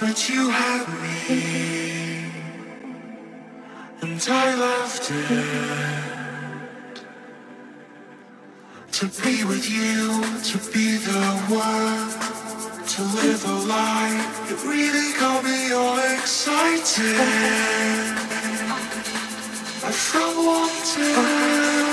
but you had me, and I loved it. To be with you, to be the one, to live a life—it really got me all excited. I felt wanted.